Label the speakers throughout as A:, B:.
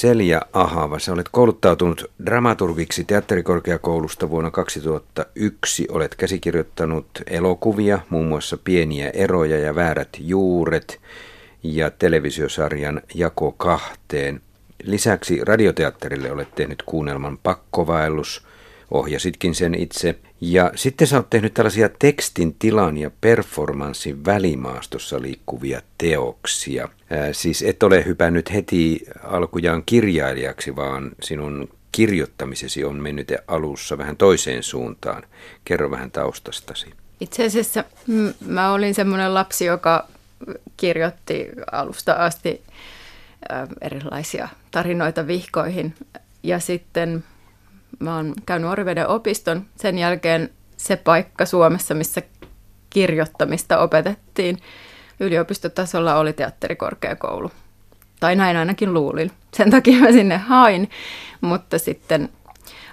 A: Selja Ahava, sä olet kouluttautunut dramaturgiksi teatterikorkeakoulusta vuonna 2001. Olet käsikirjoittanut elokuvia, muun muassa Pieniä eroja ja väärät juuret ja televisiosarjan Jako kahteen. Lisäksi radioteatterille olet tehnyt kuunnelman Pakkovaellus, ohjasitkin sen itse. Ja sitten sä oot tehnyt tällaisia tekstin, tilan ja performanssin välimaastossa liikkuvia teoksia. Ää, siis et ole hypännyt heti alkujaan kirjailijaksi, vaan sinun kirjoittamisesi on mennyt alussa vähän toiseen suuntaan. Kerro vähän taustastasi.
B: Itse asiassa mä olin semmoinen lapsi, joka kirjoitti alusta asti erilaisia tarinoita vihkoihin. Ja sitten mä oon käynyt Oriveden opiston. Sen jälkeen se paikka Suomessa, missä kirjoittamista opetettiin yliopistotasolla, oli teatterikorkeakoulu. Tai näin ainakin luulin. Sen takia mä sinne hain, mutta sitten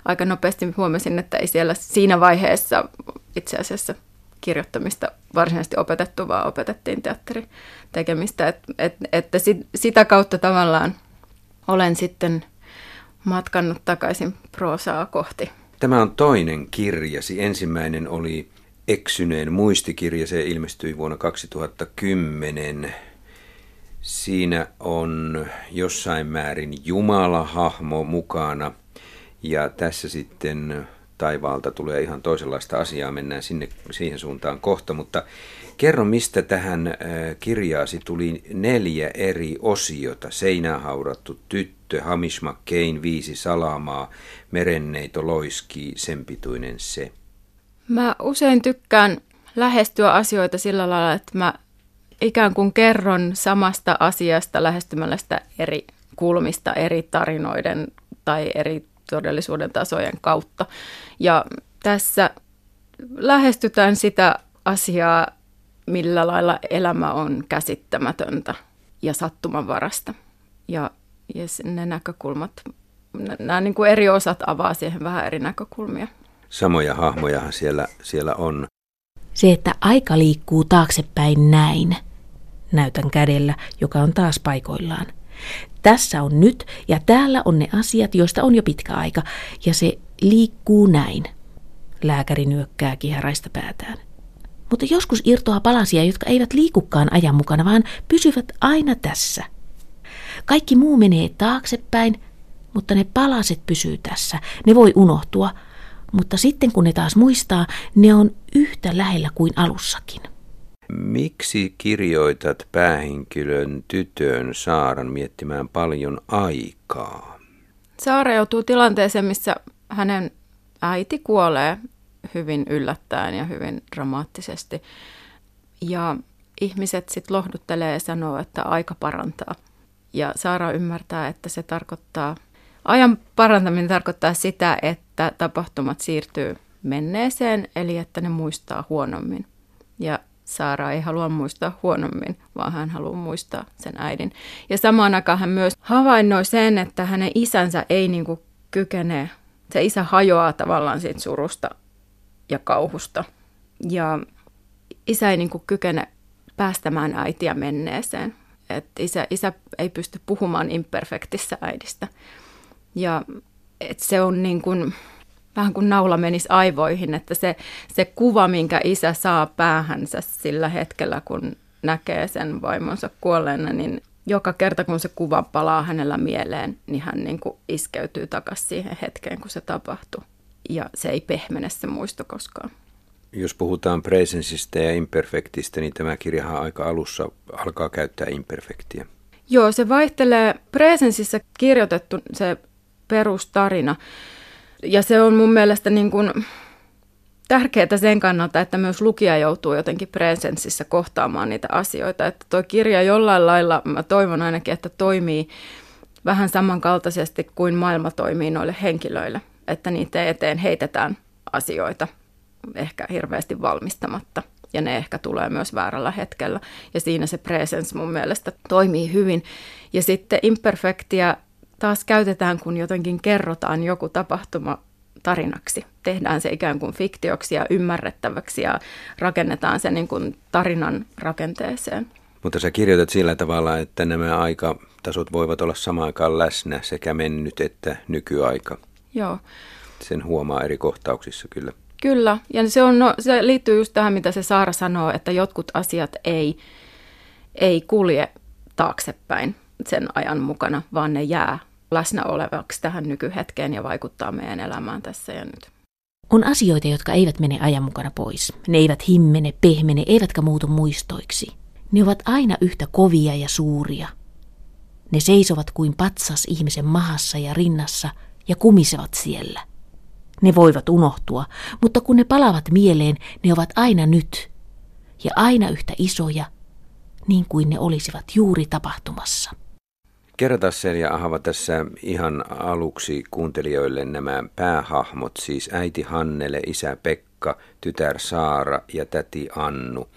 B: aika nopeasti huomasin, että ei siellä siinä vaiheessa itse asiassa kirjoittamista varsinaisesti opetettu, vaan opetettiin teatteritekemistä. Et, et, että sit, sitä kautta tavallaan olen sitten – matkannut takaisin proosaa kohti.
A: Tämä on toinen kirjasi. Ensimmäinen oli Eksyneen muistikirja. Se ilmestyi vuonna 2010. Siinä on jossain määrin Jumala-hahmo mukana. Ja tässä sitten taivaalta tulee ihan toisenlaista asiaa. Mennään sinne, siihen suuntaan kohta. Mutta kerro, mistä tähän äh, kirjaasi tuli neljä eri osiota. Seinään haudattu tyttö Hamish McCain, viisi salamaa, merenneito loiskii, sen pituinen se.
B: Mä usein tykkään lähestyä asioita sillä lailla, että mä ikään kuin kerron samasta asiasta lähestymällä sitä eri kulmista, eri tarinoiden tai eri todellisuuden tasojen kautta. Ja tässä lähestytään sitä asiaa, millä lailla elämä on käsittämätöntä ja sattumanvarasta. Ja ja ne näkökulmat, nämä niin kuin eri osat avaa siihen vähän eri näkökulmia.
A: Samoja hahmojahan siellä, siellä on.
C: Se, että aika liikkuu taaksepäin näin. Näytän kädellä, joka on taas paikoillaan. Tässä on nyt ja täällä on ne asiat, joista on jo pitkä aika, ja se liikkuu näin. Lääkäri nyökkää kihäraista päätään. Mutta joskus irtoaa palasia, jotka eivät liikukaan ajan mukana, vaan pysyvät aina tässä – kaikki muu menee taaksepäin, mutta ne palaset pysyy tässä. Ne voi unohtua, mutta sitten kun ne taas muistaa, ne on yhtä lähellä kuin alussakin.
A: Miksi kirjoitat päähenkilön tytön Saaran miettimään paljon aikaa?
B: Saara joutuu tilanteeseen, missä hänen äiti kuolee hyvin yllättäen ja hyvin dramaattisesti. Ja ihmiset sitten lohduttelee ja sanoo, että aika parantaa. Ja Saara ymmärtää, että se tarkoittaa, ajan parantaminen tarkoittaa sitä, että tapahtumat siirtyy menneeseen, eli että ne muistaa huonommin. Ja Saara ei halua muistaa huonommin, vaan hän haluaa muistaa sen äidin. Ja samaan aikaan hän myös havainnoi sen, että hänen isänsä ei niin kuin kykene, se isä hajoaa tavallaan siitä surusta ja kauhusta. Ja isä ei niin kuin kykene päästämään äitiä menneeseen, että isä, isä ei pysty puhumaan imperfektissä äidistä. Ja että se on niin kuin, vähän kuin naula menisi aivoihin, että se, se kuva, minkä isä saa päähänsä sillä hetkellä, kun näkee sen vaimonsa kuolleena, niin joka kerta kun se kuva palaa hänellä mieleen, niin hän niin kuin iskeytyy takaisin siihen hetkeen, kun se tapahtuu. Ja se ei pehmene se muisto koskaan.
A: Jos puhutaan presensistä ja imperfektistä, niin tämä kirjahan aika alussa alkaa käyttää imperfektiä.
B: Joo, se vaihtelee. Presensissä kirjoitettu se perustarina. Ja se on mun mielestä niin kuin tärkeää sen kannalta, että myös lukija joutuu jotenkin presensissä kohtaamaan niitä asioita. Että tuo kirja jollain lailla, mä toivon ainakin, että toimii vähän samankaltaisesti kuin maailma toimii noille henkilöille. Että niitä eteen heitetään asioita ehkä hirveästi valmistamatta. Ja ne ehkä tulee myös väärällä hetkellä. Ja siinä se presence mun mielestä toimii hyvin. Ja sitten imperfektia taas käytetään, kun jotenkin kerrotaan joku tapahtuma tarinaksi. Tehdään se ikään kuin fiktioksi ja ymmärrettäväksi ja rakennetaan se niin kuin tarinan rakenteeseen.
A: Mutta sä kirjoitat sillä tavalla, että nämä aikatasot voivat olla samaan aikaan läsnä sekä mennyt että nykyaika.
B: Joo.
A: Sen huomaa eri kohtauksissa kyllä.
B: Kyllä, ja se, on, no, se liittyy just tähän, mitä se Saara sanoo, että jotkut asiat ei, ei kulje taaksepäin sen ajan mukana, vaan ne jää läsnä olevaksi tähän nykyhetkeen ja vaikuttaa meidän elämään tässä ja nyt.
C: On asioita, jotka eivät mene ajan mukana pois. Ne eivät himmene, pehmene, eivätkä muutu muistoiksi. Ne ovat aina yhtä kovia ja suuria. Ne seisovat kuin patsas ihmisen mahassa ja rinnassa ja kumisevat siellä. Ne voivat unohtua, mutta kun ne palavat mieleen, ne ovat aina nyt ja aina yhtä isoja, niin kuin ne olisivat juuri tapahtumassa.
A: Kerrota Selja Ahava tässä ihan aluksi kuuntelijoille nämä päähahmot, siis äiti Hannele, isä Pekka, tytär Saara ja täti Annu.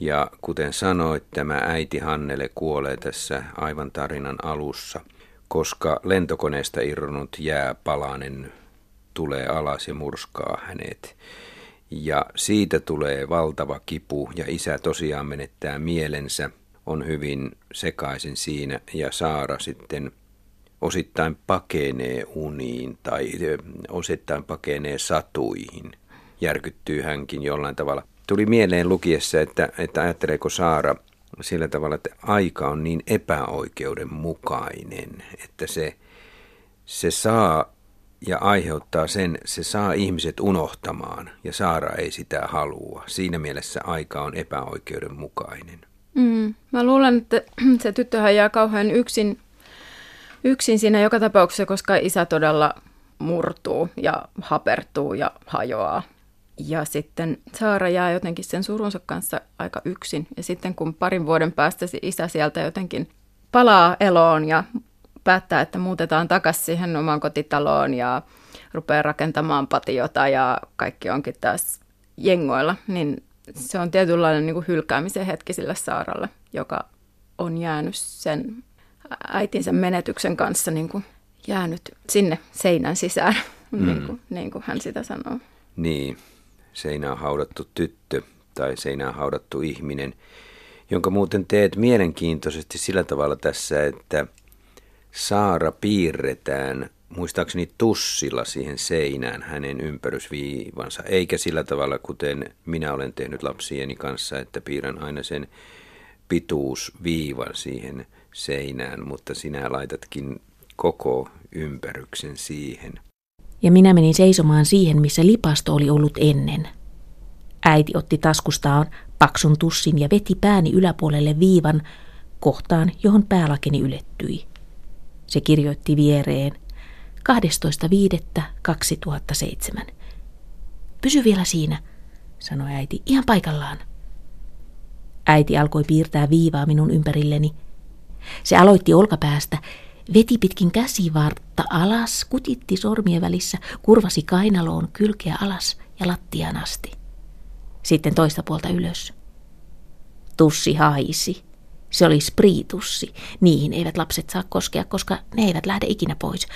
A: Ja kuten sanoit, tämä äiti Hannele kuolee tässä aivan tarinan alussa, koska lentokoneesta irronnut jääpalanen tulee alas ja murskaa hänet. Ja siitä tulee valtava kipu ja isä tosiaan menettää mielensä, on hyvin sekaisin siinä ja Saara sitten osittain pakenee uniin tai osittain pakenee satuihin. Järkyttyy hänkin jollain tavalla. Tuli mieleen lukiessa, että, että ajatteleeko Saara sillä tavalla, että aika on niin epäoikeudenmukainen, että se, se saa ja aiheuttaa sen, se saa ihmiset unohtamaan ja Saara ei sitä halua. Siinä mielessä aika on epäoikeudenmukainen.
B: Mm, mä luulen, että se tyttöhän jää kauhean yksin, yksin siinä joka tapauksessa, koska isä todella murtuu ja hapertuu ja hajoaa. Ja sitten Saara jää jotenkin sen surunsa kanssa aika yksin. Ja sitten kun parin vuoden päästä se isä sieltä jotenkin palaa eloon ja päättää, että muutetaan takaisin siihen omaan kotitaloon ja rupeaa rakentamaan patiota ja kaikki onkin taas jengoilla, niin se on tietynlainen niin kuin hylkäämisen hetki sille Saaralle, joka on jäänyt sen äitinsä menetyksen kanssa niin kuin jäänyt sinne seinän sisään, mm. niin, kuin, niin kuin hän sitä sanoo.
A: Niin, seinään haudattu tyttö tai seinään haudattu ihminen, jonka muuten teet mielenkiintoisesti sillä tavalla tässä, että Saara piirretään muistaakseni tussilla siihen seinään hänen ympärysviivansa, eikä sillä tavalla, kuten minä olen tehnyt lapsieni kanssa, että piirrän aina sen pituusviivan siihen seinään, mutta sinä laitatkin koko ympäryksen siihen.
C: Ja minä menin seisomaan siihen, missä lipasto oli ollut ennen. Äiti otti taskustaan paksun tussin ja veti pääni yläpuolelle viivan kohtaan, johon päälakeni ylettyi. Se kirjoitti viereen 12.5.2007. Pysy vielä siinä, sanoi äiti, ihan paikallaan. Äiti alkoi piirtää viivaa minun ympärilleni. Se aloitti olkapäästä, veti pitkin käsivartta alas, kutitti sormien välissä, kurvasi kainaloon kylkeä alas ja lattiaan asti. Sitten toista puolta ylös. Tussi haisi. Se oli spriitussi. Niihin eivät lapset saa koskea, koska ne eivät lähde ikinä pois.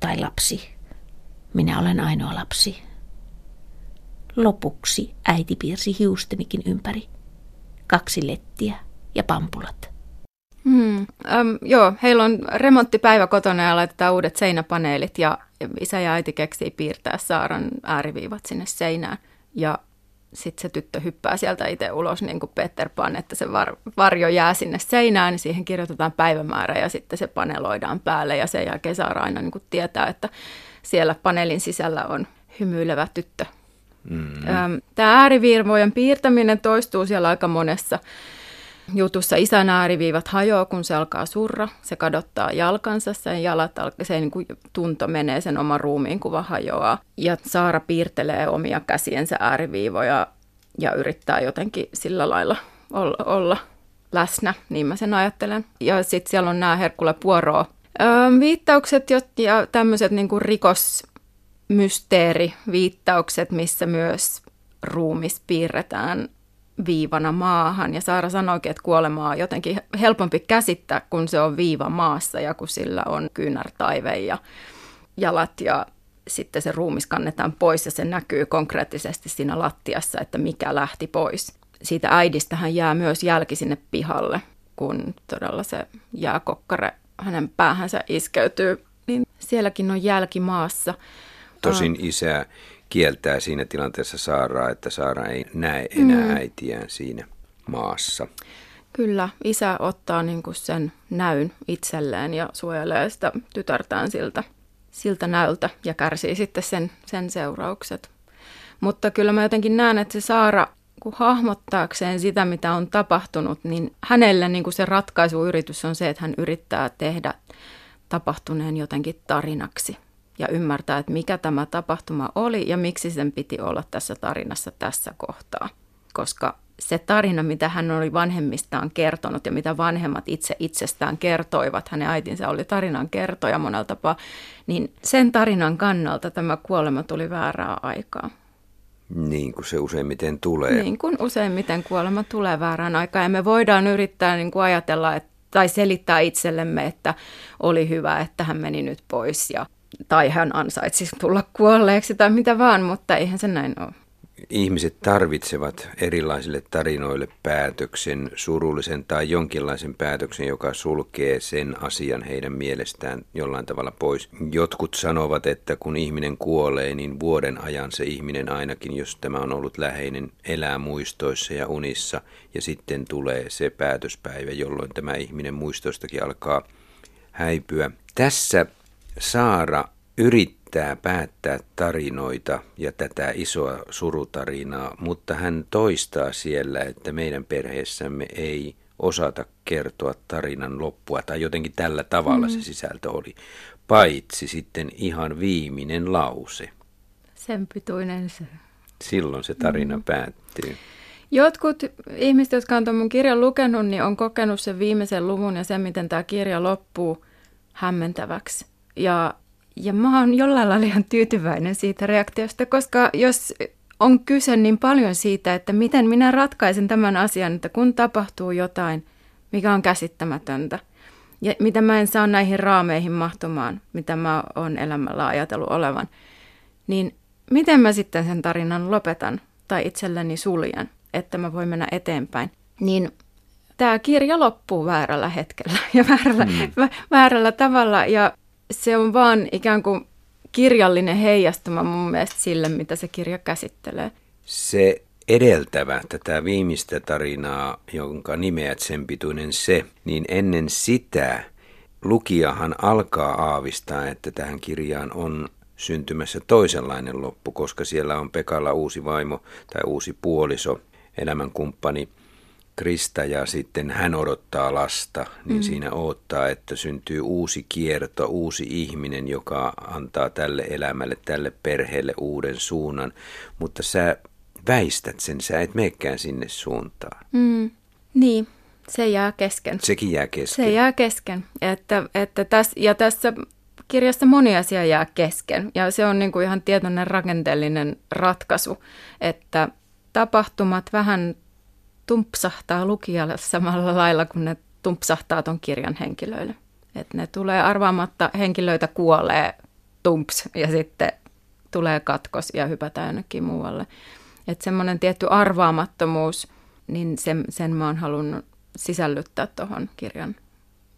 C: Tai lapsi. Minä olen ainoa lapsi. Lopuksi äiti piirsi hiustenikin ympäri. Kaksi lettiä ja pampulat.
B: Hmm, äm, joo, heillä on remonttipäivä kotona ja laitetaan uudet seinäpaneelit ja isä ja äiti keksii piirtää Saaran ääriviivat sinne seinään. Ja sitten se tyttö hyppää sieltä itse ulos niin kuin Peter Pan, että se var, varjo jää sinne seinään, niin siihen kirjoitetaan päivämäärä ja sitten se paneloidaan päälle ja sen jälkeen Saara aina niin kuin tietää, että siellä paneelin sisällä on hymyilevä tyttö. Mm-hmm. Tämä äärivirmojen piirtäminen toistuu siellä aika monessa jutussa isän ääriviivat hajoaa, kun se alkaa surra. Se kadottaa jalkansa, sen jalat, se niin kuin tunto menee, sen oma ruumiin kuva hajoaa. Ja Saara piirtelee omia käsiensä ääriviivoja ja yrittää jotenkin sillä lailla olla, olla läsnä, niin mä sen ajattelen. Ja sitten siellä on nämä Herkule Puoroa viittaukset ja tämmöiset niin kuin rikosmysteeriviittaukset, missä myös ruumis piirretään viivana maahan. Ja Saara sanoikin, että kuolema on jotenkin helpompi käsittää, kun se on viiva maassa ja kun sillä on kyynärtaive ja jalat ja sitten se ruumis kannetaan pois ja se näkyy konkreettisesti siinä lattiassa, että mikä lähti pois. siitä äidistähän jää myös jälki sinne pihalle, kun todella se jääkokkare hänen päähänsä iskeytyy, niin sielläkin on jälki maassa.
A: Tosin isä kieltää siinä tilanteessa Saaraa, että Saara ei näe enää mm. äitiään siinä maassa.
B: Kyllä, isä ottaa niin kuin sen näyn itselleen ja suojelee sitä tytärtään siltä, siltä näyltä ja kärsii sitten sen, sen seuraukset. Mutta kyllä mä jotenkin näen, että se Saara kun hahmottaakseen sitä, mitä on tapahtunut, niin hänelle niin kuin se ratkaisuyritys on se, että hän yrittää tehdä tapahtuneen jotenkin tarinaksi ja ymmärtää, että mikä tämä tapahtuma oli ja miksi sen piti olla tässä tarinassa tässä kohtaa. Koska se tarina, mitä hän oli vanhemmistaan kertonut ja mitä vanhemmat itse itsestään kertoivat, hänen äitinsä oli tarinan kertoja monella tapaa, niin sen tarinan kannalta tämä kuolema tuli väärää aikaa.
A: Niin kuin se useimmiten tulee.
B: Niin kuin useimmiten kuolema tulee väärään aikaan ja me voidaan yrittää niin kuin ajatella että, tai selittää itsellemme, että oli hyvä, että hän meni nyt pois ja tai hän ansaitsi tulla kuolleeksi tai mitä vaan, mutta eihän se näin ole
A: ihmiset tarvitsevat erilaisille tarinoille päätöksen, surullisen tai jonkinlaisen päätöksen, joka sulkee sen asian heidän mielestään jollain tavalla pois. Jotkut sanovat, että kun ihminen kuolee, niin vuoden ajan se ihminen ainakin, jos tämä on ollut läheinen, elää muistoissa ja unissa, ja sitten tulee se päätöspäivä, jolloin tämä ihminen muistoistakin alkaa häipyä. Tässä Saara yrittää päättää tarinoita ja tätä isoa surutarinaa, mutta hän toistaa siellä, että meidän perheessämme ei osata kertoa tarinan loppua, tai jotenkin tällä tavalla mm. se sisältö oli, paitsi sitten ihan viimeinen lause.
B: Sen pituinen se.
A: Silloin se tarina mm. päättyy.
B: Jotkut ihmiset, jotka on mun kirjan lukenut, niin on kokenut sen viimeisen luvun ja sen, miten tämä kirja loppuu hämmentäväksi. Ja ja mä oon jollain lailla ihan tyytyväinen siitä reaktiosta, koska jos on kyse niin paljon siitä, että miten minä ratkaisen tämän asian, että kun tapahtuu jotain, mikä on käsittämätöntä, ja mitä mä en saa näihin raameihin mahtumaan, mitä mä oon elämällä ajatellut olevan, niin miten mä sitten sen tarinan lopetan tai itselleni suljen, että mä voin mennä eteenpäin. Niin tämä kirja loppuu väärällä hetkellä ja väärällä, mm. väärällä tavalla ja se on vaan ikään kuin kirjallinen heijastuma mun mielestä sille, mitä se kirja käsittelee.
A: Se edeltävä tätä viimeistä tarinaa, jonka nimeät sen pituinen se, niin ennen sitä lukijahan alkaa aavistaa, että tähän kirjaan on syntymässä toisenlainen loppu, koska siellä on Pekalla uusi vaimo tai uusi puoliso, elämänkumppani, Krista ja sitten hän odottaa lasta, niin mm. siinä odottaa, että syntyy uusi kierto, uusi ihminen, joka antaa tälle elämälle, tälle perheelle uuden suunnan. Mutta sä väistät sen, sä et meekään sinne suuntaan.
B: Mm. Niin, se jää kesken.
A: Sekin jää kesken.
B: Se jää kesken. Että, että täs, ja tässä kirjassa moni asia jää kesken. Ja se on niin kuin ihan tietoinen rakenteellinen ratkaisu, että tapahtumat vähän tumpsahtaa lukijalle samalla lailla kuin ne tumpsahtaa ton kirjan henkilöille. Että ne tulee arvaamatta, henkilöitä kuolee tumps ja sitten tulee katkos ja hypätään jonnekin muualle. Että semmoinen tietty arvaamattomuus, niin sen, sen mä oon halunnut sisällyttää tuohon kirjan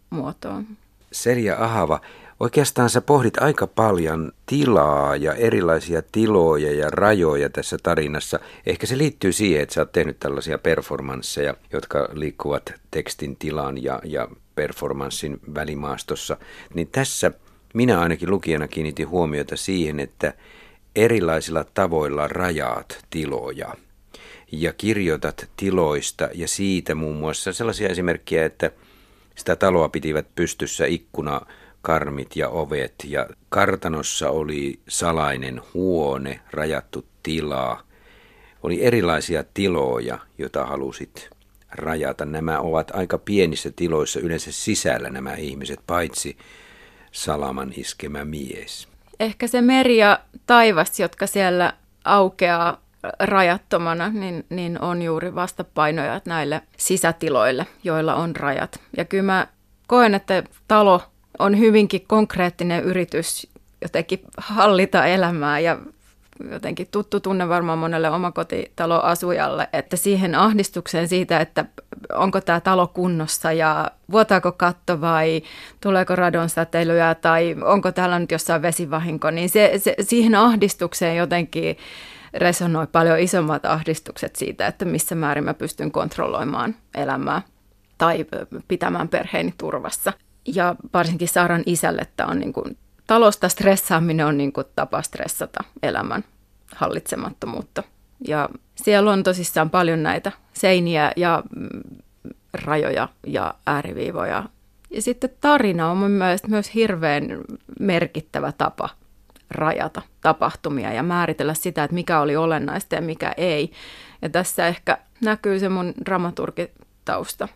B: muotoon.
A: Serja Ahava, Oikeastaan sä pohdit aika paljon tilaa ja erilaisia tiloja ja rajoja tässä tarinassa. Ehkä se liittyy siihen, että sä oot tehnyt tällaisia performansseja, jotka liikkuvat tekstin tilan ja, ja performanssin välimaastossa. Niin tässä minä ainakin lukijana kiinnitin huomiota siihen, että erilaisilla tavoilla rajaat tiloja ja kirjoitat tiloista ja siitä muun muassa sellaisia esimerkkejä, että sitä taloa pitivät pystyssä ikkuna karmit ja ovet ja kartanossa oli salainen huone, rajattu tilaa. Oli erilaisia tiloja, joita halusit rajata. Nämä ovat aika pienissä tiloissa yleensä sisällä nämä ihmiset, paitsi salaman iskemä mies.
B: Ehkä se meri ja taivas, jotka siellä aukeaa rajattomana, niin, niin on juuri vastapainoja näille sisätiloille, joilla on rajat. Ja kyllä mä koen, että talo on hyvinkin konkreettinen yritys jotenkin hallita elämää ja jotenkin tuttu tunne varmaan monelle omakotitaloasujalle, että siihen ahdistukseen siitä, että onko tämä talo kunnossa ja vuotaako katto vai tuleeko radon säteilyä tai onko täällä nyt jossain vesivahinko, niin se, se, siihen ahdistukseen jotenkin resonoi paljon isommat ahdistukset siitä, että missä määrin mä pystyn kontrolloimaan elämää tai pitämään perheeni turvassa. Ja varsinkin Saaran isälle tämä on niin kuin, talosta stressaaminen on niin kuin tapa stressata elämän hallitsemattomuutta. Ja siellä on tosissaan paljon näitä seiniä ja mm, rajoja ja ääriviivoja. Ja sitten tarina on mun mielestä myös hirveän merkittävä tapa rajata tapahtumia ja määritellä sitä, että mikä oli olennaista ja mikä ei. Ja tässä ehkä näkyy se mun dramaturgitausta.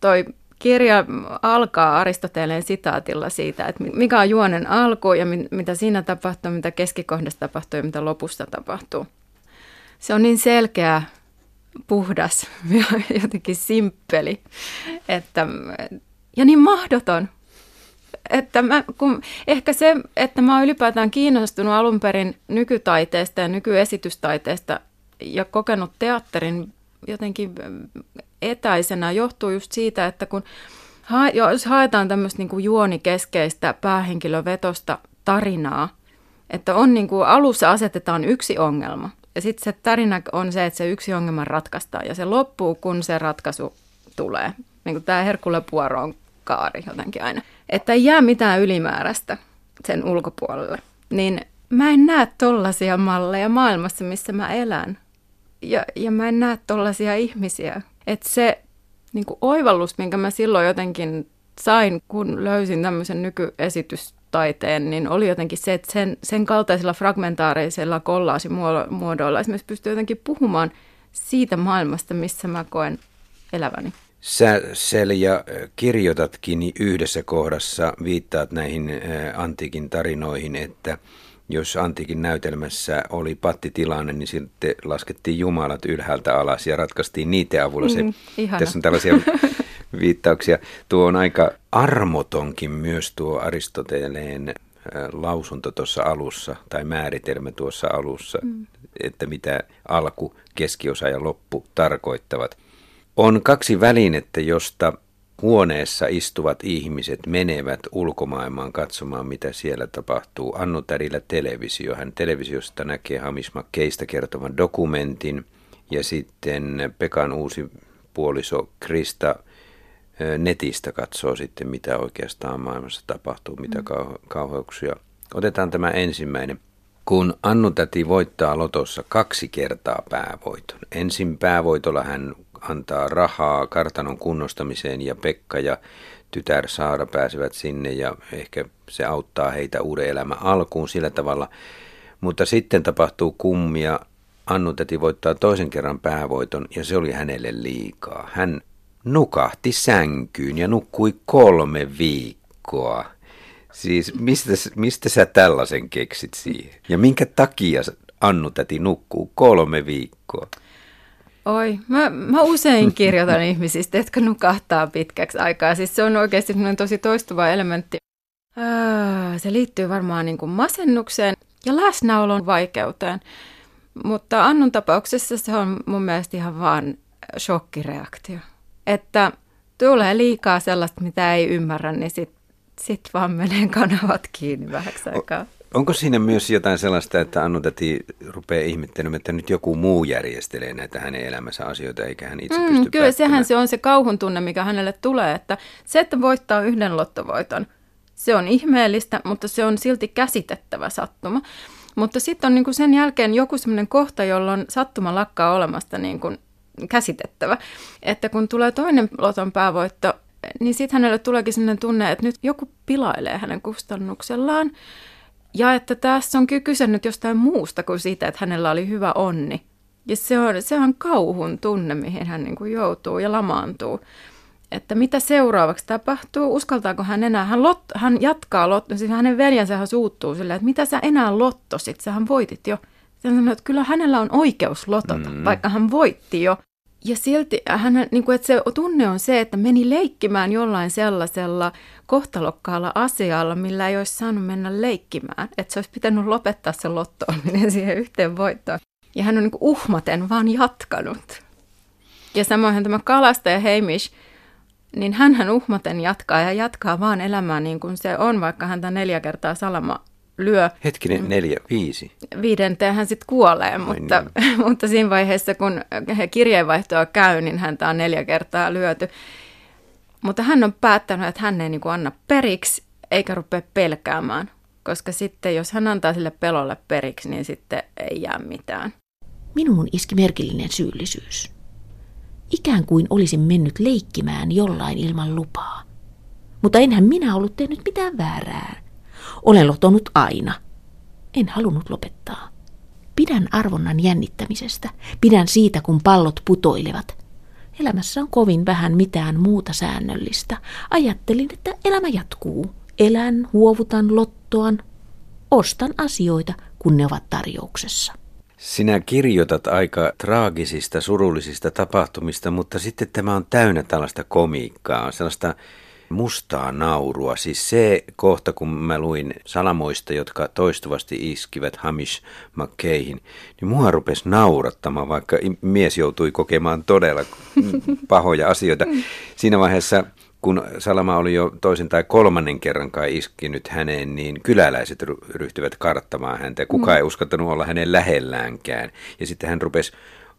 B: Toi kirja alkaa Aristoteleen sitaatilla siitä, että mikä on juonen alku ja mitä siinä tapahtuu, mitä keskikohdassa tapahtuu ja mitä lopussa tapahtuu. Se on niin selkeä, puhdas ja jotenkin simppeli että, ja niin mahdoton. Että mä, kun, ehkä se, että mä oon ylipäätään kiinnostunut alun perin nykytaiteesta ja nykyesitystaiteesta ja kokenut teatterin jotenkin etäisenä johtuu just siitä, että kun ha, jos haetaan tämmöistä niin juonikeskeistä päähenkilövetosta tarinaa, että on niin kuin alussa asetetaan yksi ongelma ja sitten se tarina on se, että se yksi ongelma ratkaistaan ja se loppuu, kun se ratkaisu tulee. Niin kuin tämä Herkule Puoron kaari jotenkin aina. Että ei jää mitään ylimääräistä sen ulkopuolelle. Niin mä en näe tollaisia malleja maailmassa, missä mä elän. Ja, ja mä en näe tollaisia ihmisiä. Että se niin kuin oivallus, minkä mä silloin jotenkin sain, kun löysin tämmöisen nykyesitystaiteen, niin oli jotenkin se, että sen, sen kaltaisilla fragmentaarisilla kollaasimuodoilla esimerkiksi pystyy jotenkin puhumaan siitä maailmasta, missä mä koen eläväni.
A: Sä Selja kirjoitatkin yhdessä kohdassa, viittaat näihin antiikin tarinoihin, että jos antiikin näytelmässä oli pattitilanne, niin sitten laskettiin jumalat ylhäältä alas ja ratkaistiin niiden avulla se. Mm, tässä on tällaisia viittauksia. Tuo on aika armotonkin myös tuo Aristoteleen lausunto tuossa alussa tai määritelmä tuossa alussa, mm. että mitä alku, keskiosa ja loppu tarkoittavat. On kaksi välinettä, josta huoneessa istuvat ihmiset menevät ulkomaailmaan katsomaan, mitä siellä tapahtuu. Annu Tärillä televisio. Hän televisiosta näkee Hamisma Keistä kertovan dokumentin. Ja sitten Pekan uusi puoliso Krista netistä katsoo sitten, mitä oikeastaan maailmassa tapahtuu, mitä mm. kauheuksia. Otetaan tämä ensimmäinen. Kun Annu Täti voittaa lotossa kaksi kertaa päävoiton. Ensin päävoitolla hän antaa rahaa kartanon kunnostamiseen ja Pekka ja tytär Saara pääsevät sinne ja ehkä se auttaa heitä uuden elämän alkuun sillä tavalla. Mutta sitten tapahtuu kummia. Annu täti voittaa toisen kerran päävoiton ja se oli hänelle liikaa. Hän nukahti sänkyyn ja nukkui kolme viikkoa. Siis mistä, mistä sä tällaisen keksit siihen? Ja minkä takia Annu täti nukkuu kolme viikkoa?
B: Oi, mä, mä usein kirjoitan ihmisistä, jotka nukahtaa pitkäksi aikaa. Siis se on oikeasti tosi toistuva elementti. se liittyy varmaan niin kuin masennukseen ja läsnäolon vaikeuteen. Mutta Annun tapauksessa se on mun mielestä ihan vaan shokkireaktio. Että tulee liikaa sellaista, mitä ei ymmärrä, niin sitten sit vaan menee kanavat kiinni vähäksi aikaa.
A: Onko siinä myös jotain sellaista, että Annu Täti rupeaa ihmettelemään, että nyt joku muu järjestelee näitä hänen elämänsä asioita, eikä hän itse mm, pysty
B: Kyllä sehän se on se kauhun tunne, mikä hänelle tulee, että se, että voittaa yhden lottovoiton, se on ihmeellistä, mutta se on silti käsitettävä sattuma. Mutta sitten on niin kuin sen jälkeen joku sellainen kohta, jolloin sattuma lakkaa olemasta niin kuin käsitettävä. Että kun tulee toinen loton päävoitto, niin sitten hänelle tuleekin sellainen tunne, että nyt joku pilailee hänen kustannuksellaan. Ja että tässä on kyse nyt jostain muusta kuin siitä, että hänellä oli hyvä onni. Ja se on, se on kauhun tunne, mihin hän niin kuin joutuu ja lamaantuu. Että mitä seuraavaksi tapahtuu, uskaltaako hän enää, hän, lot, hän jatkaa lotto, siis hänen veljensä suuttuu silleen, että mitä sä enää lottosit, sähän voitit jo. Hän sanoo, että kyllä hänellä on oikeus lotota, mm. vaikka hän voitti jo. Ja silti hän, niin kuin, että se tunne on se, että meni leikkimään jollain sellaisella kohtalokkaalla asialla, millä ei olisi saanut mennä leikkimään. Että se olisi pitänyt lopettaa se lottoaminen siihen yhteen voittoon. Ja hän on niin kuin uhmaten vaan jatkanut. Ja samoin tämä kalastaja Heimish, niin hän uhmaten jatkaa ja jatkaa vaan elämää niin kuin se on, vaikka häntä neljä kertaa salama lyö.
A: Hetkinen, neljä, viisi.
B: Viidenteen hän sitten kuolee, mutta, niin. mutta siinä vaiheessa, kun he kirjeenvaihtoa käy, niin häntä on neljä kertaa lyöty. Mutta hän on päättänyt, että hän ei niin kuin anna periksi eikä rupea pelkäämään, koska sitten jos hän antaa sille pelolle periksi, niin sitten ei jää mitään.
C: Minuun iski merkillinen syyllisyys. Ikään kuin olisin mennyt leikkimään jollain ilman lupaa. Mutta enhän minä ollut tehnyt mitään väärää. Olen lotonut aina. En halunnut lopettaa. Pidän arvonnan jännittämisestä. Pidän siitä, kun pallot putoilevat. Elämässä on kovin vähän mitään muuta säännöllistä. Ajattelin, että elämä jatkuu. Elän, huovutan, lottoan. Ostan asioita, kun ne ovat tarjouksessa.
A: Sinä kirjoitat aika traagisista, surullisista tapahtumista, mutta sitten tämä on täynnä tällaista komiikkaa, sellaista mustaa naurua. Siis se kohta, kun mä luin salamoista, jotka toistuvasti iskivät Hamish McKayhin, niin mua rupesi naurattamaan, vaikka mies joutui kokemaan todella pahoja asioita. Siinä vaiheessa kun Salama oli jo toisen tai kolmannen kerran kai iskinyt häneen, niin kyläläiset ryhtyivät karttamaan häntä ja kukaan mm. ei uskaltanut olla hänen lähelläänkään. Ja sitten hän rupesi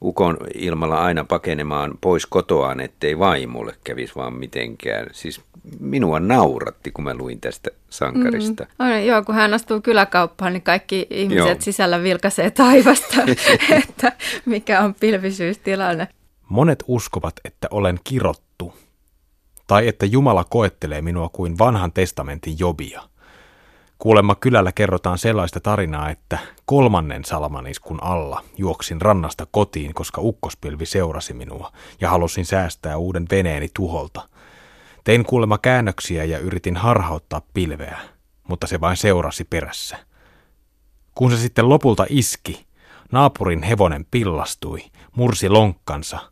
A: ukon ilmalla aina pakenemaan pois kotoaan, ettei vaimolle kävisi vaan mitenkään. Siis minua nauratti, kun mä luin tästä sankarista.
B: Mm. On, joo, kun hän astuu kyläkauppaan, niin kaikki ihmiset joo. sisällä vilkaisee taivasta, että mikä on pilvisyystilanne.
D: Monet uskovat, että olen kirottu, tai että Jumala koettelee minua kuin vanhan testamentin Jobia – Kuulemma kylällä kerrotaan sellaista tarinaa, että kolmannen salamaniskun alla juoksin rannasta kotiin, koska ukkospilvi seurasi minua ja halusin säästää uuden veneeni tuholta. Tein kuulemma käännöksiä ja yritin harhauttaa pilveä, mutta se vain seurasi perässä. Kun se sitten lopulta iski, naapurin hevonen pillastui, mursi lonkkansa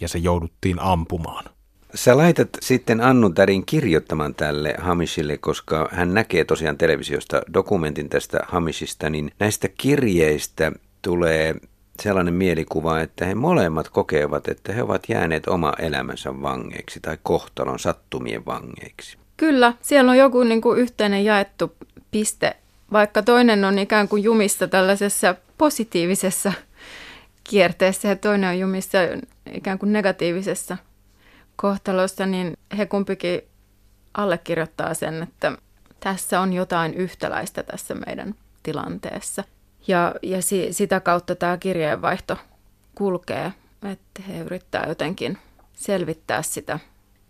D: ja se jouduttiin ampumaan.
A: Sä laitat sitten Annu Tärin kirjoittamaan tälle Hamishille, koska hän näkee tosiaan televisiosta dokumentin tästä Hamishista, niin näistä kirjeistä tulee sellainen mielikuva, että he molemmat kokevat, että he ovat jääneet oma elämänsä vangeiksi tai kohtalon sattumien vangeiksi.
B: Kyllä, siellä on joku niin kuin yhteinen jaettu piste, vaikka toinen on ikään kuin jumissa tällaisessa positiivisessa kierteessä ja toinen on jumissa ikään kuin negatiivisessa kohtalosta, niin he kumpikin allekirjoittaa sen, että tässä on jotain yhtäläistä tässä meidän tilanteessa. Ja, ja si, sitä kautta tämä kirjeenvaihto kulkee, että he yrittää jotenkin selvittää sitä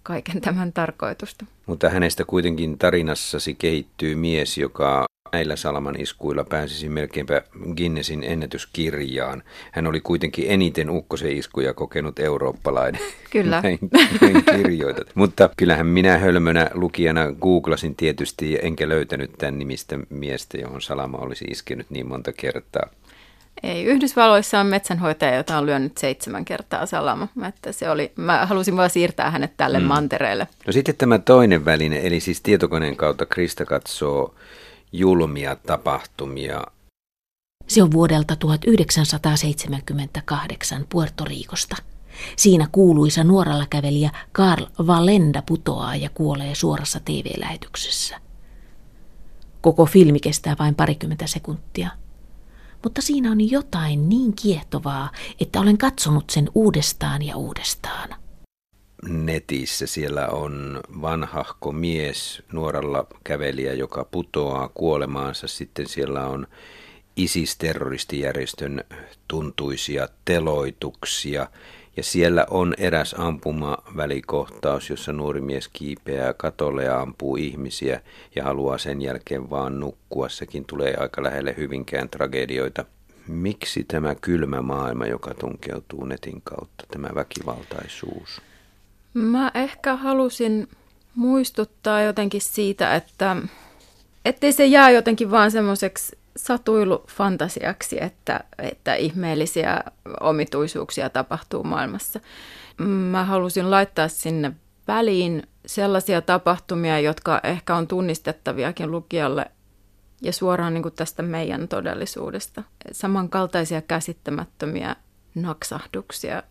B: kaiken tämän tarkoitusta.
A: Mutta hänestä kuitenkin tarinassasi kehittyy mies, joka näillä salaman iskuilla pääsisi melkeinpä Guinnessin ennätyskirjaan. Hän oli kuitenkin eniten ukkosen iskuja kokenut eurooppalainen.
B: Kyllä.
A: näin, näin kirjoitat. Mutta kyllähän minä hölmönä lukijana googlasin tietysti enkä löytänyt tämän nimistä miestä, johon salama olisi iskenyt niin monta kertaa.
B: Ei, Yhdysvalloissa on metsänhoitaja, jota on lyönyt seitsemän kertaa salama. Että se oli, mä halusin vaan siirtää hänet tälle mm. mantereelle.
A: No sitten tämä toinen väline, eli siis tietokoneen kautta Krista katsoo julmia tapahtumia.
C: Se on vuodelta 1978 Puerto Riikosta. Siinä kuuluisa nuoralla kävelijä Carl Valenda putoaa ja kuolee suorassa TV-lähetyksessä. Koko filmi kestää vain parikymmentä sekuntia. Mutta siinä on jotain niin kiehtovaa, että olen katsonut sen uudestaan ja uudestaan
A: netissä. Siellä on vanhahko mies, nuoralla kävelijä, joka putoaa kuolemaansa. Sitten siellä on ISIS-terroristijärjestön tuntuisia teloituksia. Ja siellä on eräs ampumavälikohtaus, jossa nuori mies kiipeää katolle ja ampuu ihmisiä ja haluaa sen jälkeen vaan nukkua. Sekin tulee aika lähelle hyvinkään tragedioita. Miksi tämä kylmä maailma, joka tunkeutuu netin kautta, tämä väkivaltaisuus?
B: Mä ehkä halusin muistuttaa jotenkin siitä, että ettei se jää jotenkin vaan semmoiseksi satuilufantasiaksi, että, että ihmeellisiä omituisuuksia tapahtuu maailmassa. Mä halusin laittaa sinne väliin sellaisia tapahtumia, jotka ehkä on tunnistettaviakin lukijalle ja suoraan niin kuin tästä meidän todellisuudesta. Samankaltaisia käsittämättömiä naksahduksia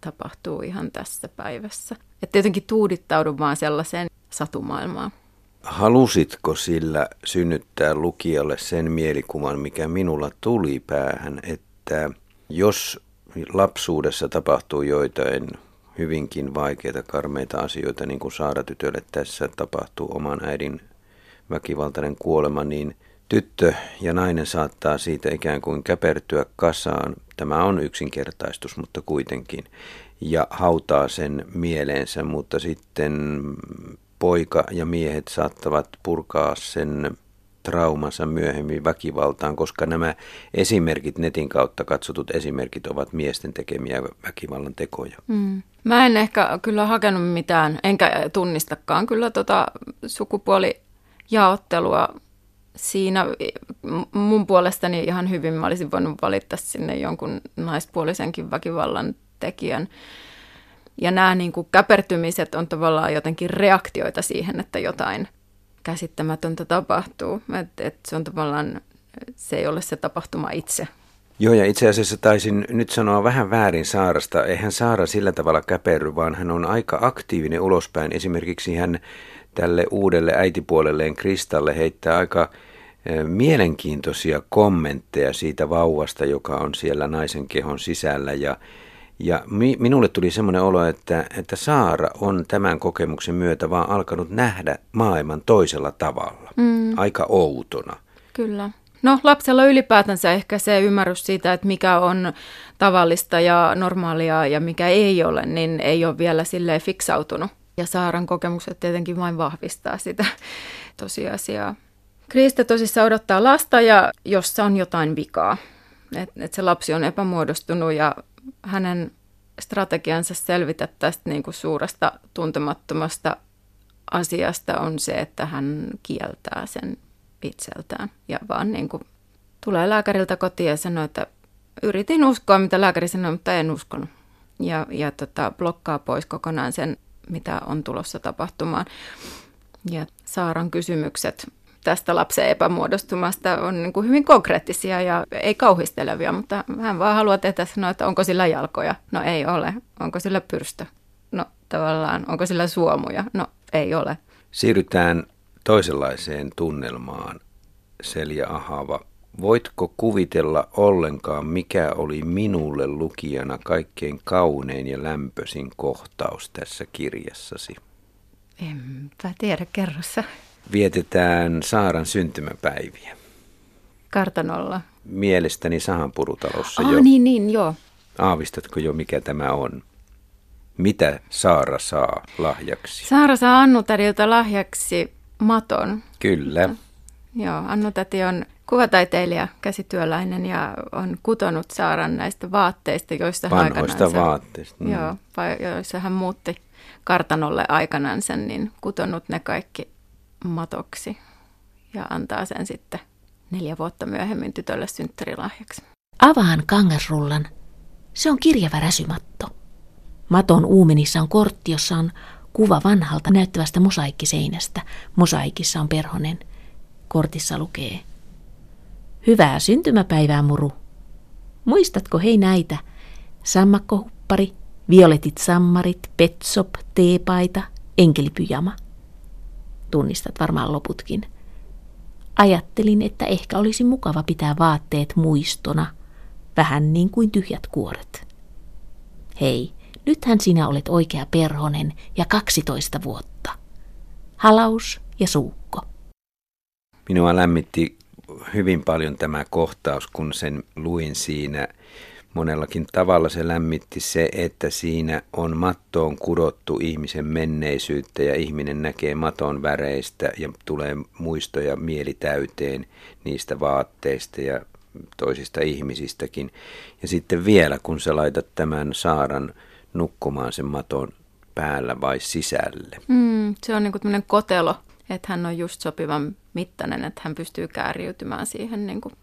B: tapahtuu ihan tässä päivässä. Että jotenkin tuudittaudun vaan sellaiseen satumaailmaan.
A: Halusitko sillä synnyttää lukijalle sen mielikuvan, mikä minulla tuli päähän, että jos lapsuudessa tapahtuu joitain hyvinkin vaikeita, karmeita asioita, niin kuin Saara-tytölle tässä tapahtuu oman äidin väkivaltainen kuolema, niin tyttö ja nainen saattaa siitä ikään kuin käpertyä kasaan. Tämä on yksinkertaistus, mutta kuitenkin. Ja hautaa sen mieleensä, mutta sitten poika ja miehet saattavat purkaa sen traumansa myöhemmin väkivaltaan, koska nämä esimerkit, netin kautta katsotut esimerkit, ovat miesten tekemiä väkivallan tekoja. Mm.
B: Mä en ehkä kyllä hakenut mitään, enkä tunnistakaan kyllä tota sukupuolijaottelua siinä mun puolestani ihan hyvin mä olisin voinut valittaa sinne jonkun naispuolisenkin väkivallan tekijän. Ja nämä niin kuin käpertymiset on tavallaan jotenkin reaktioita siihen, että jotain käsittämätöntä tapahtuu. Et, et se on tavallaan, se ei ole se tapahtuma itse.
A: Joo, ja itse asiassa taisin nyt sanoa vähän väärin Saarasta. Eihän Saara sillä tavalla käperry, vaan hän on aika aktiivinen ulospäin. Esimerkiksi hän tälle uudelle äitipuolelleen Kristalle heittää aika eh, mielenkiintoisia kommentteja siitä vauvasta, joka on siellä naisen kehon sisällä. Ja, ja mi, minulle tuli semmoinen olo, että, että Saara on tämän kokemuksen myötä vaan alkanut nähdä maailman toisella tavalla, mm. aika outona.
B: Kyllä. No lapsella ylipäätänsä ehkä se ymmärrys siitä, että mikä on tavallista ja normaalia ja mikä ei ole, niin ei ole vielä silleen fiksautunut. Ja Saaran kokemukset tietenkin vain vahvistaa sitä tosiasiaa. Krista tosissaan odottaa lasta ja jossa on jotain vikaa. Että et se lapsi on epämuodostunut ja hänen strategiansa selvitä tästä niin kuin suuresta tuntemattomasta asiasta on se, että hän kieltää sen itseltään ja vaan niin kuin tulee lääkäriltä kotiin ja sanoo, että yritin uskoa, mitä lääkäri sanoi, mutta en uskonut. Ja, ja tota, blokkaa pois kokonaan sen, mitä on tulossa tapahtumaan. Ja Saaran kysymykset tästä lapsen epämuodostumasta on niin kuin hyvin konkreettisia ja ei kauhistelevia, mutta hän vaan haluaa tehdä sanoa, että onko sillä jalkoja? No ei ole. Onko sillä pyrstö? No tavallaan, onko sillä suomuja? No ei ole.
A: Siirrytään toisenlaiseen tunnelmaan, Selja Ahava. Voitko kuvitella ollenkaan, mikä oli minulle lukijana kaikkein kaunein ja lämpöisin kohtaus tässä kirjassasi?
B: Enpä tiedä, kerrossa.
A: Vietetään Saaran syntymäpäiviä.
B: Kartanolla.
A: Mielestäni Sahanpurutalossa
B: oh,
A: jo.
B: niin, niin, joo.
A: Aavistatko jo, mikä tämä on? Mitä Saara saa lahjaksi?
B: Saara saa Annutädiltä lahjaksi maton.
A: Kyllä.
B: Joo, Annutäti on kuvataiteilija, käsityöläinen ja on kutonut Saaran näistä vaatteista, joista
A: Vanhoista vaatteista.
B: Mm. Joo, joissa hän muutti kartanolle aikanansa, niin kutonut ne kaikki matoksi ja antaa sen sitten neljä vuotta myöhemmin tytölle synttärilahjaksi.
C: Avaan kangasrullan. Se on kirjavä räsymatto. Maton uumenissa on kortti, jossa on kuva vanhalta näyttävästä mosaikkiseinästä. Mosaikissa on perhonen. Kortissa lukee. Hyvää syntymäpäivää, muru. Muistatko hei näitä? Sammakkohuppari, violetit sammarit, petsop, teepaita, enkelipyjama. Tunnistat varmaan loputkin. Ajattelin, että ehkä olisi mukava pitää vaatteet muistona, vähän niin kuin tyhjät kuoret. Hei, nythän sinä olet oikea perhonen ja 12 vuotta. Halaus ja suukko.
A: Minua lämmitti hyvin paljon tämä kohtaus, kun sen luin siinä. Monellakin tavalla se lämmitti se, että siinä on mattoon kudottu ihmisen menneisyyttä ja ihminen näkee maton väreistä ja tulee muistoja mielitäyteen niistä vaatteista ja toisista ihmisistäkin. Ja sitten vielä, kun sä laitat tämän saaran nukkumaan sen maton päällä vai sisälle.
B: Mm, se on niin kuin kotelo, että hän on just sopivan mittainen, että hän pystyy kääriytymään siihen niin kuin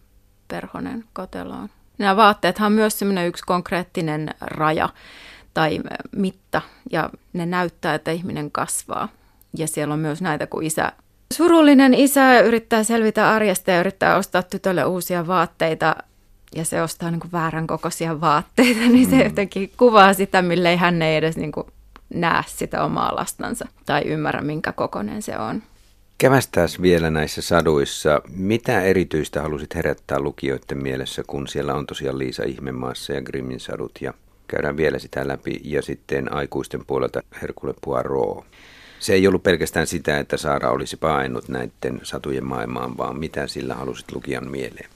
B: perhonen koteloon. Nämä vaatteethan on myös semmoinen yksi konkreettinen raja tai mitta ja ne näyttää, että ihminen kasvaa. Ja siellä on myös näitä, kun isä, surullinen isä yrittää selvitä arjesta ja yrittää ostaa tytölle uusia vaatteita ja se ostaa niin kuin väärän kokoisia vaatteita, niin se mm. jotenkin kuvaa sitä, millei hän ei edes niin kuin näe sitä omaa lastansa tai ymmärrä, minkä kokoinen se on.
A: Kävästäisi vielä näissä saduissa. Mitä erityistä halusit herättää lukijoiden mielessä, kun siellä on tosiaan Liisa Ihmemaassa ja Grimmin sadut ja käydään vielä sitä läpi ja sitten aikuisten puolelta Herkule Poirot. Se ei ollut pelkästään sitä, että Saara olisi painut näiden satujen maailmaan, vaan mitä sillä halusit lukijan mieleen?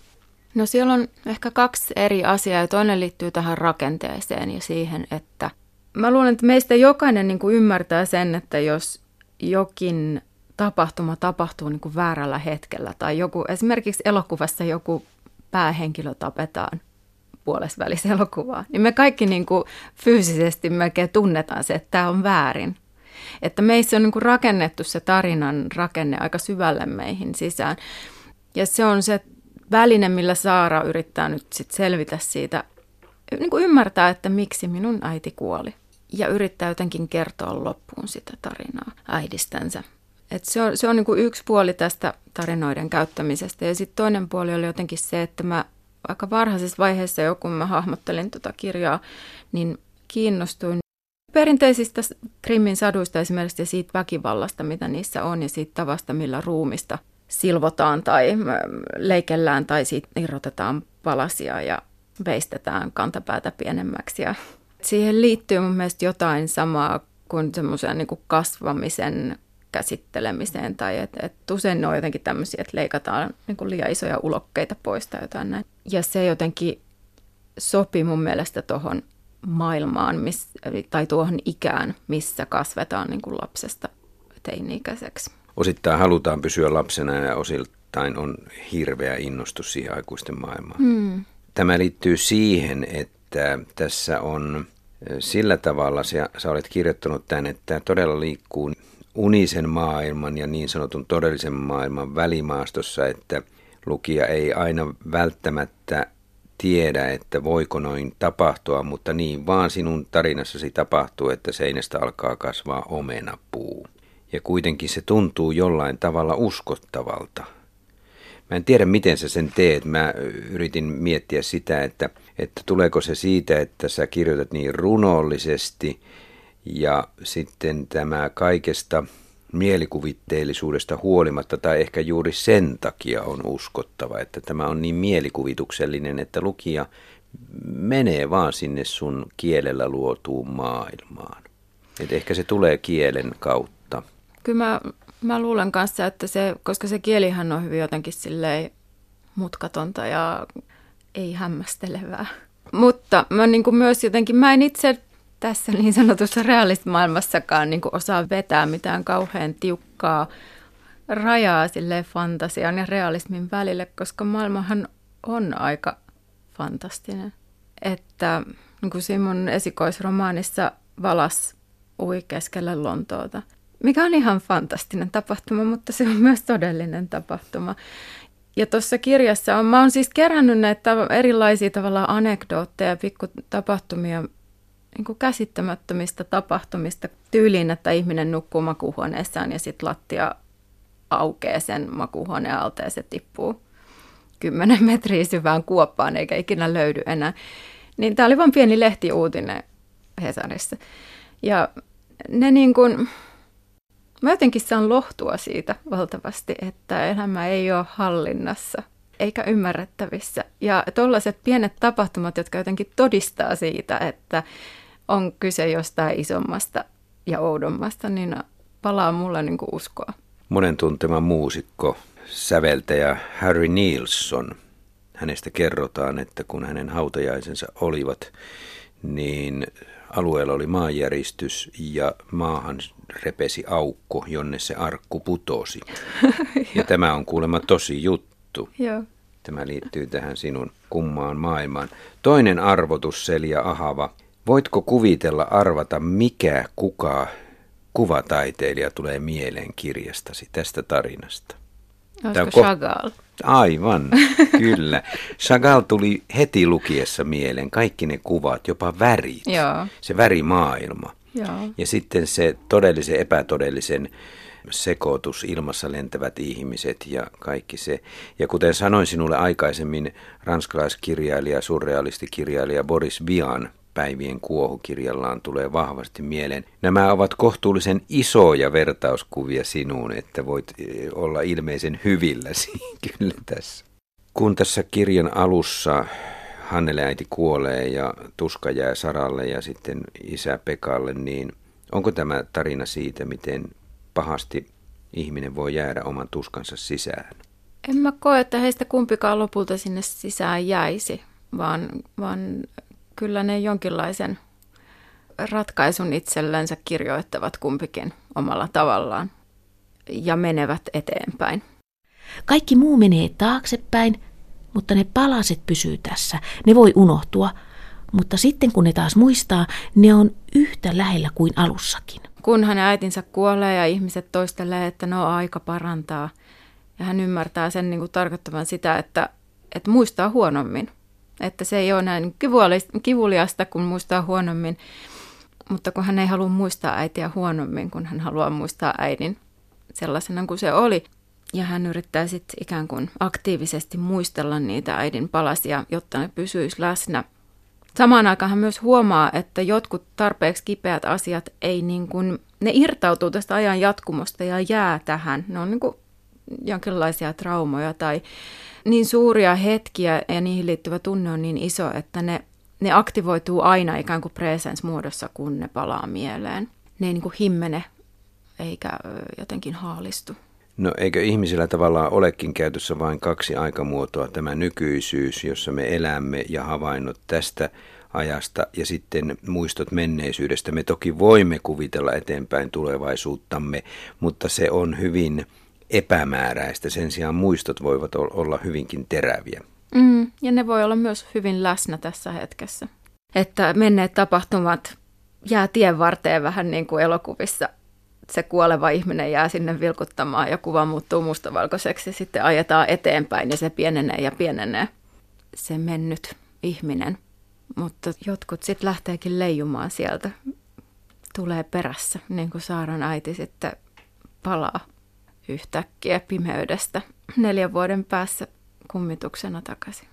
B: No siellä on ehkä kaksi eri asiaa ja toinen liittyy tähän rakenteeseen ja siihen, että mä luulen, että meistä jokainen niin kuin ymmärtää sen, että jos jokin tapahtuma tapahtuu niin kuin väärällä hetkellä tai joku, esimerkiksi elokuvassa joku päähenkilö tapetaan puolesvälis elokuvaa, niin me kaikki niin kuin fyysisesti melkein tunnetaan se, että tämä on väärin. Että meissä on niin kuin rakennettu se tarinan rakenne aika syvälle meihin sisään. Ja se on se väline, millä Saara yrittää nyt sit selvitä siitä, niin kuin ymmärtää, että miksi minun äiti kuoli. Ja yrittää jotenkin kertoa loppuun sitä tarinaa äidistänsä. Et se on, se on niin kuin yksi puoli tästä tarinoiden käyttämisestä. Ja sitten toinen puoli oli jotenkin se, että mä aika varhaisessa vaiheessa jo, kun mä hahmottelin tuota kirjaa, niin kiinnostuin perinteisistä Krimmin saduista esimerkiksi ja siitä väkivallasta, mitä niissä on, ja siitä tavasta, millä ruumista silvotaan tai leikellään tai siitä irrotetaan palasia ja veistetään kantapäätä pienemmäksi. Ja siihen liittyy mun mielestä jotain samaa kuin semmoisen niin kasvamisen käsittelemiseen tai että et usein ne on jotenkin tämmöisiä, että leikataan niin kuin liian isoja ulokkeita pois tai jotain näin. Ja se jotenkin sopi mun mielestä tuohon maailmaan miss, tai tuohon ikään, missä kasvetaan niin kuin lapsesta teini-ikäiseksi.
A: Osittain halutaan pysyä lapsena ja osiltain on hirveä innostus siihen aikuisten maailmaan. Hmm. Tämä liittyy siihen, että tässä on sillä tavalla, sä, sä olet kirjoittanut tämän, että todella liikkuu unisen maailman ja niin sanotun todellisen maailman välimaastossa, että lukija ei aina välttämättä tiedä, että voiko noin tapahtua, mutta niin vaan sinun tarinassasi tapahtuu, että seinästä alkaa kasvaa omenapuu. Ja kuitenkin se tuntuu jollain tavalla uskottavalta. Mä en tiedä, miten sä sen teet. Mä yritin miettiä sitä, että, että tuleeko se siitä, että sä kirjoitat niin runollisesti ja sitten tämä kaikesta mielikuvitteellisuudesta huolimatta tai ehkä juuri sen takia on uskottava, että tämä on niin mielikuvituksellinen, että lukija menee vaan sinne sun kielellä luotuun maailmaan. Et ehkä se tulee kielen kautta.
B: Kyllä mä, mä luulen kanssa, että se, koska se kielihän on hyvin jotenkin silleen mutkatonta ja ei hämmästelevää. Mutta mä niin kuin myös jotenkin, mä en itse tässä niin sanotussa realistimaailmassakaan niin osaa vetää mitään kauhean tiukkaa rajaa sille fantasian ja realismin välille, koska maailmahan on aika fantastinen. Että niin kuin siinä mun esikoisromaanissa Valas ui keskellä Lontoota, mikä on ihan fantastinen tapahtuma, mutta se on myös todellinen tapahtuma. Ja tuossa kirjassa on, mä oon siis kerännyt näitä erilaisia tavallaan anekdootteja, pikkutapahtumia, niin kuin käsittämättömistä tapahtumista tyyliin, että ihminen nukkuu makuuhuoneessaan ja sitten lattia aukeaa sen makuuhuoneen alta ja se tippuu 10 metriä syvään kuoppaan eikä ikinä löydy enää. Niin tämä oli vain pieni lehtiuutinen Hesarissa. Ja ne niin kuin, mä jotenkin saan lohtua siitä valtavasti, että elämä ei ole hallinnassa eikä ymmärrettävissä. Ja tuollaiset pienet tapahtumat, jotka jotenkin todistaa siitä, että on kyse jostain isommasta ja oudommasta, niin palaa mulla niin kuin uskoa.
A: Monen tuntema muusikko, säveltäjä Harry Nilsson. Hänestä kerrotaan, että kun hänen hautajaisensa olivat, niin alueella oli maanjäristys ja maahan repesi aukko, jonne se arkku putosi. ja tämä on kuulemma tosi juttu.
B: Joo.
A: Tämä liittyy tähän sinun kummaan maailmaan. Toinen arvotus, Selja Ahava, Voitko kuvitella arvata, mikä kuka kuvataiteilija tulee mieleen kirjastasi tästä tarinasta?
B: Olisiko Chagall?
A: Aivan, kyllä. Chagall tuli heti lukiessa mieleen kaikki ne kuvat, jopa värit,
B: Joo.
A: se värimaailma.
B: Joo.
A: Ja sitten se todellisen epätodellisen sekoitus, ilmassa lentävät ihmiset ja kaikki se. Ja kuten sanoin sinulle aikaisemmin, ranskalaiskirjailija, surrealistikirjailija Boris Vian päivien kuohukirjallaan tulee vahvasti mieleen. Nämä ovat kohtuullisen isoja vertauskuvia sinuun, että voit eh, olla ilmeisen hyvilläsi kyllä tässä. Kun tässä kirjan alussa Hannele äiti kuolee ja tuska jää Saralle ja sitten isä Pekalle, niin onko tämä tarina siitä, miten pahasti ihminen voi jäädä oman tuskansa sisään?
B: En mä koe, että heistä kumpikaan lopulta sinne sisään jäisi, vaan, vaan kyllä ne jonkinlaisen ratkaisun itsellensä kirjoittavat kumpikin omalla tavallaan ja menevät eteenpäin.
C: Kaikki muu menee taaksepäin, mutta ne palaset pysyy tässä. Ne voi unohtua, mutta sitten kun ne taas muistaa, ne on yhtä lähellä kuin alussakin.
B: Kun hänen äitinsä kuolee ja ihmiset toistelee, että no aika parantaa, ja hän ymmärtää sen niin kuin tarkoittavan sitä, että, että muistaa huonommin. Että se ei ole näin kivuliasta, kun muistaa huonommin, mutta kun hän ei halua muistaa äitiä huonommin, kun hän haluaa muistaa äidin sellaisena kuin se oli. Ja hän yrittää sitten ikään kuin aktiivisesti muistella niitä äidin palasia, jotta ne pysyisi läsnä. Samaan aikaan hän myös huomaa, että jotkut tarpeeksi kipeät asiat ei niin kuin, ne irtautuu tästä ajan jatkumosta ja jää tähän. Ne on niin kuin jonkinlaisia traumoja tai niin suuria hetkiä ja niihin liittyvä tunne on niin iso, että ne, ne aktivoituu aina ikään kuin presence-muodossa, kun ne palaa mieleen. Ne ei niin kuin himmene eikä jotenkin haalistu.
A: No eikö ihmisillä tavallaan olekin käytössä vain kaksi aikamuotoa, tämä nykyisyys, jossa me elämme ja havainnot tästä ajasta ja sitten muistot menneisyydestä. Me toki voimme kuvitella eteenpäin tulevaisuuttamme, mutta se on hyvin epämääräistä. Sen sijaan muistot voivat olla hyvinkin teräviä.
B: Mm, ja ne voi olla myös hyvin läsnä tässä hetkessä. Että menneet tapahtumat jää tien varteen vähän niin kuin elokuvissa. Se kuoleva ihminen jää sinne vilkuttamaan ja kuva muuttuu mustavalkoiseksi. Sitten ajetaan eteenpäin ja se pienenee ja pienenee se mennyt ihminen. Mutta jotkut sitten lähteekin leijumaan sieltä. Tulee perässä, niin kuin Saaran äiti sitten palaa yhtäkkiä pimeydestä neljän vuoden päässä kummituksena takaisin.